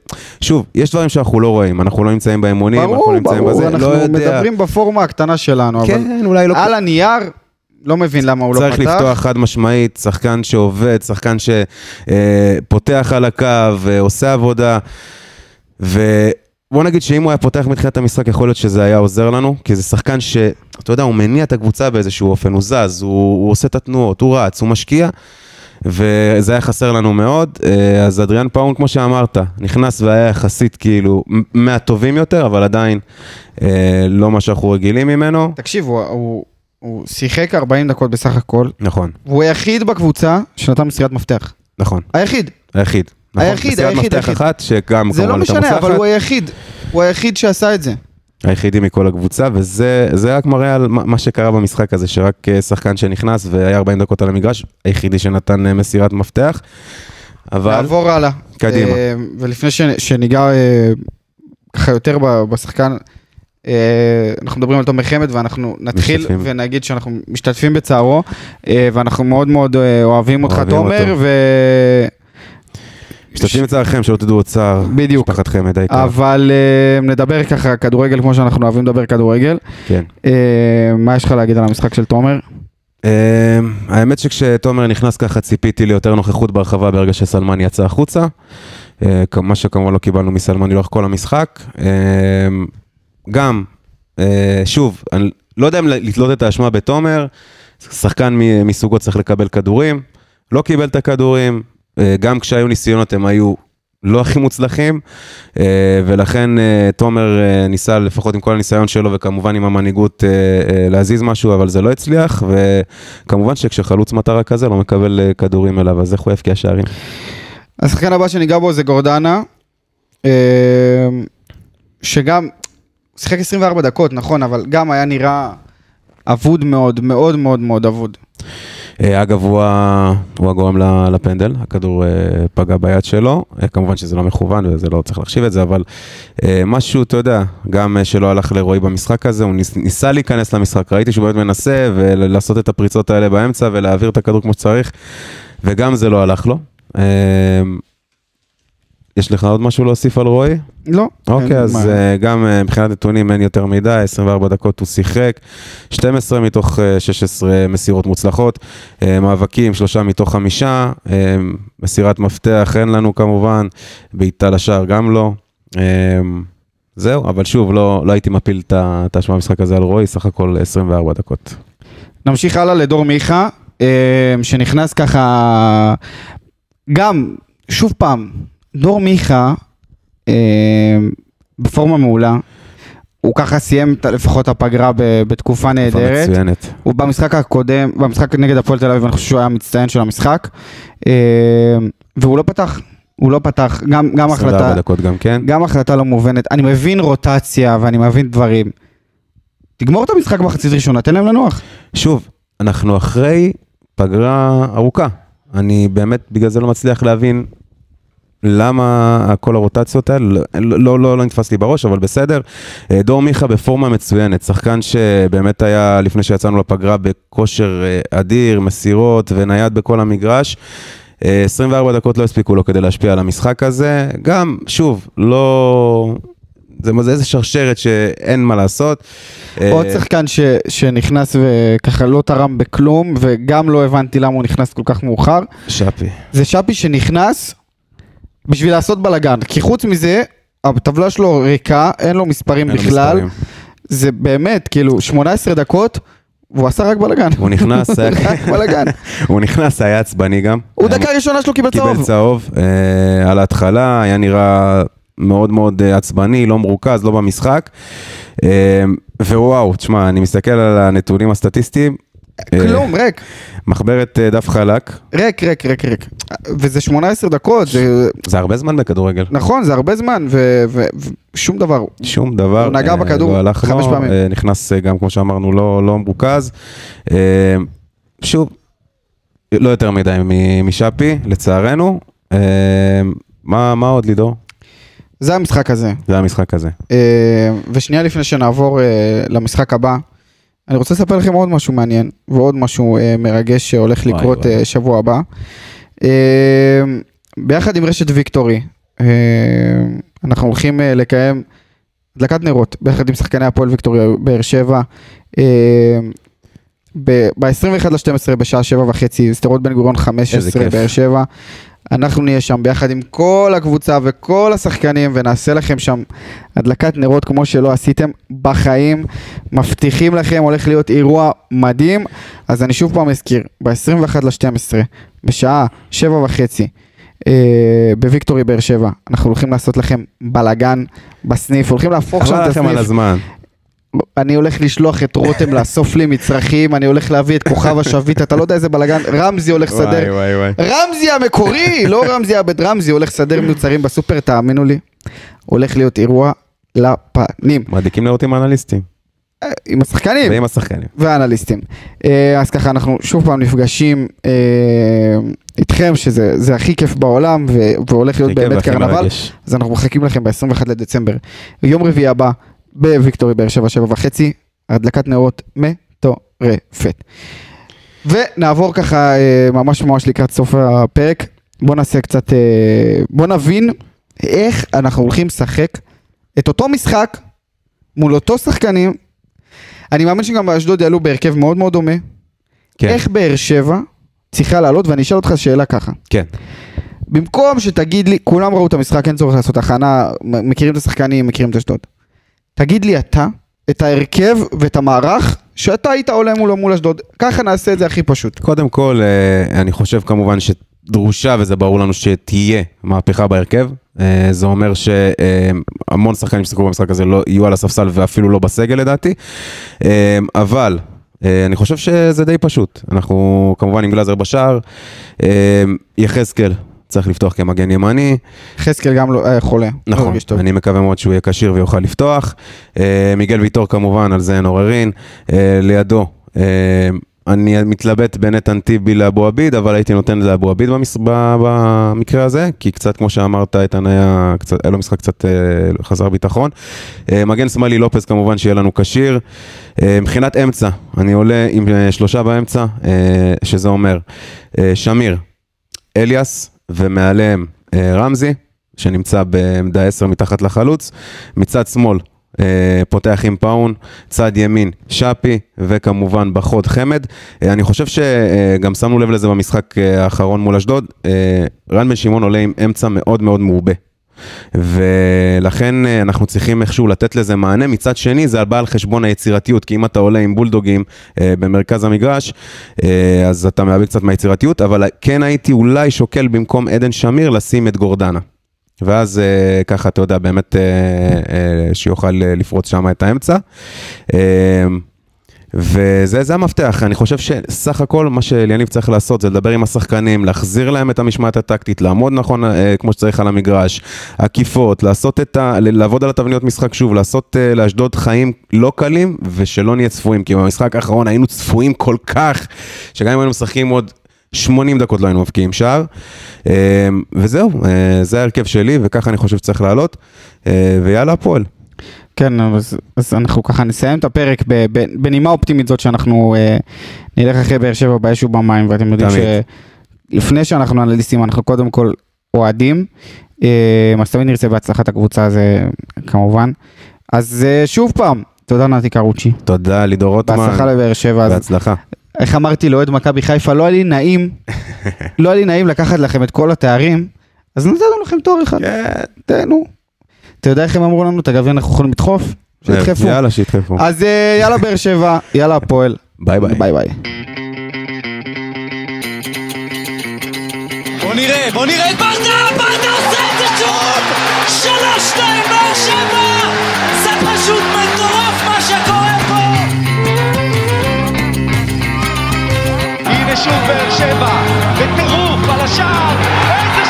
Speaker 2: שוב, יש דברים שאנחנו לא רואים, אנחנו לא נמצאים באימונים, אנחנו
Speaker 1: ברור,
Speaker 2: לא נמצאים
Speaker 1: ברור,
Speaker 2: בזה,
Speaker 1: אנחנו
Speaker 2: לא יודע.
Speaker 1: מדברים בפורמה הקטנה שלנו, אבל
Speaker 2: כן, אולי לא...
Speaker 1: על הנייר, לא מבין למה הוא לא
Speaker 2: צריך
Speaker 1: פתח.
Speaker 2: לפתוח חד משמעית, שחקן שעובד, שחקן שפותח על הקו, עושה עבודה, ובוא נגיד שאם הוא היה פותח מתחילת המשחק, יכול להיות שזה היה עוזר לנו, כי זה שחקן שאתה יודע, הוא מניע את הקבוצה באיזשהו אופן, הוא זז, הוא, הוא עושה את התנועות, הוא רץ, הוא משקיע, וזה היה חסר לנו מאוד. אה, אז אדריאן פאון, כמו שאמרת, נכנס והיה יחסית כאילו מהטובים יותר, אבל עדיין אה, לא מה שאנחנו רגילים ממנו.
Speaker 1: תקשיב, הוא, הוא, הוא שיחק 40 דקות בסך הכל,
Speaker 2: נכון,
Speaker 1: והוא היחיד בקבוצה שנתן מסירת מפתח.
Speaker 2: נכון.
Speaker 1: היחיד.
Speaker 2: היחיד. נכון,
Speaker 1: היחיד,
Speaker 2: מסירת
Speaker 1: היחיד,
Speaker 2: מפתח
Speaker 1: היחיד.
Speaker 2: אחת, שגם
Speaker 1: זה לא משנה, אבל. הוא היחיד. הוא היחיד שעשה את זה.
Speaker 2: היחידי מכל הקבוצה, וזה זה רק מראה על מה שקרה במשחק הזה, שרק אה, שחקן שנכנס והיה 40 דקות על המגרש, היחידי שנתן אה, מסירת מפתח. אבל,
Speaker 1: נעבור הלאה.
Speaker 2: קדימה.
Speaker 1: אה, ולפני שניגע ככה יותר בשחקן, אנחנו מדברים על תומר חמד ואנחנו נתחיל
Speaker 2: משתתפים.
Speaker 1: ונגיד שאנחנו משתתפים בצערו, אה, ואנחנו מאוד מאוד אה, אוהבים אותך תומר. ו...
Speaker 2: משתתפים בצערכם, שלא תדעו עוד צער.
Speaker 1: בדיוק.
Speaker 2: משפחת חמד היקר.
Speaker 1: אבל אה, נדבר ככה כדורגל כמו שאנחנו אוהבים לדבר כדורגל.
Speaker 2: כן.
Speaker 1: אה, מה יש לך להגיד על המשחק של תומר?
Speaker 2: אה, האמת שכשתומר נכנס ככה ציפיתי ליותר נוכחות ברחבה ברגע שסלמני יצא החוצה. אה, מה שכמובן לא קיבלנו מסלמני לאורך כל המשחק. אה, גם, אה, שוב, אני לא יודע אם לתלות את האשמה בתומר, שחקן מסוגו צריך לקבל כדורים, לא קיבל את הכדורים, אה, גם כשהיו ניסיונות הם היו לא הכי מוצלחים, אה, ולכן תומר ניסה לפחות עם כל הניסיון שלו וכמובן עם המנהיגות להזיז משהו, אבל זה לא הצליח, וכמובן שכשחלוץ מטרה כזה לא מקבל כדורים אליו, אז איך הוא יבקיע שערים?
Speaker 1: השחקן הבא שניגע בו זה גורדנה, שגם, שיחק 24 דקות, נכון, אבל גם היה נראה אבוד מאוד, מאוד מאוד מאוד אבוד.
Speaker 2: אה, אגב, הוא, ה... הוא הגורם לפנדל, הכדור אה, פגע ביד שלו, אה, כמובן שזה לא מכוון וזה לא צריך להחשיב את זה, אבל משהו, אתה יודע, גם שלא הלך לרועי במשחק הזה, הוא ניס, ניסה להיכנס למשחק, ראיתי שהוא באמת מנסה ולעשות את הפריצות האלה באמצע ולהעביר את הכדור כמו שצריך, וגם זה לא הלך לו. אה, יש לך עוד משהו להוסיף על רועי?
Speaker 1: לא.
Speaker 2: אוקיי, אז
Speaker 1: מה.
Speaker 2: אה, גם אה, מבחינת נתונים אין יותר מדי, 24 דקות הוא שיחק, 12 מתוך אה, 16 מסירות מוצלחות, אה, מאבקים, שלושה מתוך חמישה, אה, מסירת מפתח אין לנו כמובן, בעיטה לשער גם לא. אה, זהו, אבל שוב, לא, לא הייתי מפיל את האשמה במשחק הזה על רועי, סך הכל 24 דקות.
Speaker 1: נמשיך הלאה לדור מיכה, אה, שנכנס ככה, גם, שוב פעם, דור מיכה, אה, בפורמה מעולה, הוא ככה סיים לפחות הפגרה ב- בתקופה נהדרת.
Speaker 2: מצוינת.
Speaker 1: הוא במשחק הקודם, במשחק נגד הפועל תל אביב, אני חושב שהוא היה המצטיין של המשחק. אה, והוא לא פתח, הוא לא פתח, גם, גם
Speaker 2: 24
Speaker 1: החלטה,
Speaker 2: דקות גם כן.
Speaker 1: גם החלטה לא מובנת. אני מבין רוטציה ואני מבין דברים. תגמור את המשחק מחצית ראשונה, תן להם לנוח.
Speaker 2: שוב, אנחנו אחרי פגרה ארוכה. אני באמת בגלל זה לא מצליח להבין למה כל הרוטציות האלה, לא, לא, לא, לא נתפס לי בראש, אבל בסדר. אה, דור מיכה בפורמה מצוינת, שחקן שבאמת היה לפני שיצאנו לפגרה בכושר אה, אדיר, מסירות ונייד בכל המגרש. אה, 24 דקות לא הספיקו לו כדי להשפיע על המשחק הזה. גם, שוב, לא... זה, זה איזה שרשרת שאין מה לעשות.
Speaker 1: עוד
Speaker 2: אה,
Speaker 1: שחקן ש, שנכנס וככה לא תרם בכלום, וגם לא הבנתי למה הוא נכנס כל כך מאוחר.
Speaker 2: שפי.
Speaker 1: זה שפי שנכנס בשביל לעשות בלאגן. כי חוץ מזה, הטבלה שלו ריקה, אין לו מספרים
Speaker 2: אין
Speaker 1: בכלל.
Speaker 2: מספרים.
Speaker 1: זה באמת, כאילו, 18 דקות, והוא עשה רק בלאגן.
Speaker 2: הוא נכנס, היה-
Speaker 1: רק בלאגן.
Speaker 2: הוא נכנס, היה עצבני גם.
Speaker 1: הוא
Speaker 2: היה-
Speaker 1: דקה ראשונה שלו קיבל
Speaker 2: קיבל
Speaker 1: צהוב.
Speaker 2: צהוב אה, על ההתחלה, היה נראה מאוד מאוד אה, עצבני, לא מרוכז, לא במשחק. אה, ווואו, תשמע, אני מסתכל על הנתונים הסטטיסטיים. אה,
Speaker 1: כלום, ריק.
Speaker 2: מחברת אה, דף חלק,
Speaker 1: ריק, ריק, ריק, ריק. וזה 18 דקות, זה...
Speaker 2: זה הרבה זמן בכדורגל.
Speaker 1: נכון, זה הרבה זמן, ושום דבר.
Speaker 2: שום דבר,
Speaker 1: הוא נגע
Speaker 2: אה,
Speaker 1: בכדור
Speaker 2: לא הלך
Speaker 1: חמש
Speaker 2: לו,
Speaker 1: פעמים.
Speaker 2: אה, נכנס גם כמו שאמרנו לא, לא מרוכז. אה, שוב, לא יותר מדי משאפי, לצערנו. אה, מה, מה עוד לידור?
Speaker 1: זה המשחק הזה.
Speaker 2: זה המשחק הזה.
Speaker 1: אה, ושנייה לפני שנעבור אה, למשחק הבא, אני רוצה לספר לכם עוד משהו מעניין, ועוד משהו אה, מרגש שהולך
Speaker 2: וואי,
Speaker 1: לקרות
Speaker 2: וואי.
Speaker 1: אה, שבוע הבא. אה, ביחד עם רשת ויקטורי, אה, אנחנו הולכים אה, לקיים הדלקת נרות, ביחד עם שחקני הפועל ויקטורי באר שבע. ב-21 ל-12 בשעה שבע וחצי, שדרות בן גוריון 15
Speaker 2: כיף.
Speaker 1: באר שבע. אנחנו נהיה שם ביחד עם כל הקבוצה וכל השחקנים ונעשה לכם שם הדלקת נרות כמו שלא עשיתם בחיים. מבטיחים לכם, הולך להיות אירוע מדהים. אז אני שוב פעם אזכיר, ב-21 ל-12 בשעה שבע וחצי אה, בוויקטורי באר שבע, אנחנו הולכים לעשות לכם בלאגן בסניף, הולכים להפוך שם
Speaker 2: חבל
Speaker 1: את
Speaker 2: לכם על
Speaker 1: הסניף.
Speaker 2: הזמן.
Speaker 1: אני הולך לשלוח את רותם לאסוף לי מצרכים, אני הולך להביא את כוכב השביט, אתה לא יודע איזה בלאגן, רמזי הולך לסדר. רמזי המקורי, לא רמזי הבית רמזי, הולך לסדר מוצרים בסופר, תאמינו לי, הולך להיות אירוע לפנים,
Speaker 2: מדליקים לראות עם האנליסטים.
Speaker 1: אה, עם השחקנים
Speaker 2: ועם השחקנים.
Speaker 1: והאנליסטים. אה, אז ככה אנחנו שוב פעם נפגשים אה, איתכם, שזה זה הכי כיף בעולם, ו- והולך להיות באמת קרנבל.
Speaker 2: מרגש.
Speaker 1: אז אנחנו מחכים לכם ב-21 לדצמבר. יום רביעי הבא בוויקטורי באר שבע, שבע וחצי, הדלקת נרות מטורפת. ונעבור ככה אה, ממש ממש לקראת סוף הפרק. בואו נעשה קצת, אה, בואו נבין איך אנחנו הולכים לשחק את אותו משחק מול אותו שחקנים. אני מאמין שגם באשדוד יעלו בהרכב מאוד מאוד דומה.
Speaker 2: כן,
Speaker 1: איך באר שבע צריכה לעלות, ואני אשאל אותך שאלה ככה.
Speaker 2: כן.
Speaker 1: במקום שתגיד לי, כולם ראו את המשחק, אין צורך לעשות הכנה, מכירים את השחקנים, מכירים את אשדוד. תגיד לי אתה, את ההרכב ואת המערך שאתה היית עולה מולו מול אשדוד. ככה נעשה את זה הכי פשוט.
Speaker 2: קודם כל, אה, אני חושב כמובן דרושה, וזה ברור לנו שתהיה מהפכה בהרכב. אה, זה אומר שהמון שחקנים ששיחקו במשחק הזה לא יהיו על הספסל ואפילו לא בסגל לדעתי. אה, אבל אני חושב שזה די פשוט. אנחנו כמובן עם גלאזר בשער, יחזקאל צריך לפתוח כמגן ימני.
Speaker 1: חזקאל גם לא, אה, חולה. לא
Speaker 2: נכון,
Speaker 1: טוב.
Speaker 2: אני מקווה מאוד שהוא יהיה כשיר ויוכל לפתוח. אה, מיגל ויטור כמובן, על זה אין עוררין. אה, לידו, אה, אני מתלבט בין איתן טיבי לאבו עביד, אבל הייתי נותן לאבו עביד במס... במקרה הזה, כי קצת כמו שאמרת, איתן היה, קצת, היה לו משחק קצת אה, חזר ביטחון. אה, מגן שמאלי לופס כמובן שיהיה לנו כשיר. אה, מבחינת אמצע, אני עולה עם אה, שלושה באמצע, אה, שזה אומר אה, שמיר, אליאס ומעליהם אה, רמזי, שנמצא בעמדה 10 מתחת לחלוץ. מצד שמאל אה, פותח עם פאון, צד ימין שפי, וכמובן בחוד חמד. אה, אני חושב שגם שמנו לב לזה במשחק האחרון מול אשדוד, רן בן שמעון עולה עם אמצע מאוד מאוד מעובה. ולכן אה, אנחנו צריכים איכשהו לתת לזה מענה. מצד שני, זה בא על חשבון היצירתיות, כי אם אתה עולה עם בולדוגים אה, במרכז המגרש, אה, אז אתה מאבד קצת מהיצירתיות, אבל כן הייתי אולי שוקל במקום עדן שמיר לשים את גורדנה. ואז אה, ככה, אתה יודע, באמת אה, אה, שיוכל אה, לפרוץ שם את האמצע. אה, וזה זה המפתח, אני חושב שסך הכל מה שאליניב צריך לעשות זה לדבר עם השחקנים, להחזיר להם את המשמעת הטקטית, לעמוד נכון אה, כמו שצריך על המגרש, עקיפות, לעשות את ה... לעבוד על התבניות משחק שוב, לעשות אה, לאשדוד חיים לא קלים ושלא נהיה צפויים, כי במשחק האחרון היינו צפויים כל כך, שגם אם היינו משחקים עוד 80 דקות לא היינו מבקיעים שער. אה, וזהו, אה, זה ההרכב שלי וככה אני חושב שצריך לעלות, אה, ויאללה הפועל.
Speaker 1: כן, אז, אז אנחנו ככה נסיים את הפרק ב- ב- בנימה אופטימית זאת שאנחנו אה, נלך אחרי באר שבע באש ובמים, ואתם יודעים
Speaker 2: תמיד.
Speaker 1: שלפני שאנחנו אנליסטים אנחנו קודם כל אוהדים, אה, אז תמיד נרצה בהצלחת הקבוצה זה כמובן. אז אה, שוב פעם, תודה נתי קרוצ'י,
Speaker 2: תודה לידור רוטמן,
Speaker 1: בהצלחה לבאר שבע. אז
Speaker 2: בהצלחה.
Speaker 1: איך אמרתי לאוהד מכבי חיפה, לא היה לי נעים, לא היה לי נעים לקחת לכם את כל התארים, אז נתנו לכם תואר אחד,
Speaker 2: כן.
Speaker 1: תהנו. אתה יודע איך הם אמרו לנו? את הגביע אנחנו יכולים לדחוף? שידחפו.
Speaker 2: אה, יאללה, שידחפו.
Speaker 1: אז אה, יאללה באר שבע, יאללה הפועל.
Speaker 2: ביי ביי.
Speaker 1: ביי ביי.
Speaker 3: בוא נראה, בוא נראה את ברדה, ברדה עושה את זה שוב!
Speaker 4: שלוש, שתיים, באר שבע! זה פשוט מטורף מה שקורה פה! הנה שוב באר שבע, בטירוף על השער! איזה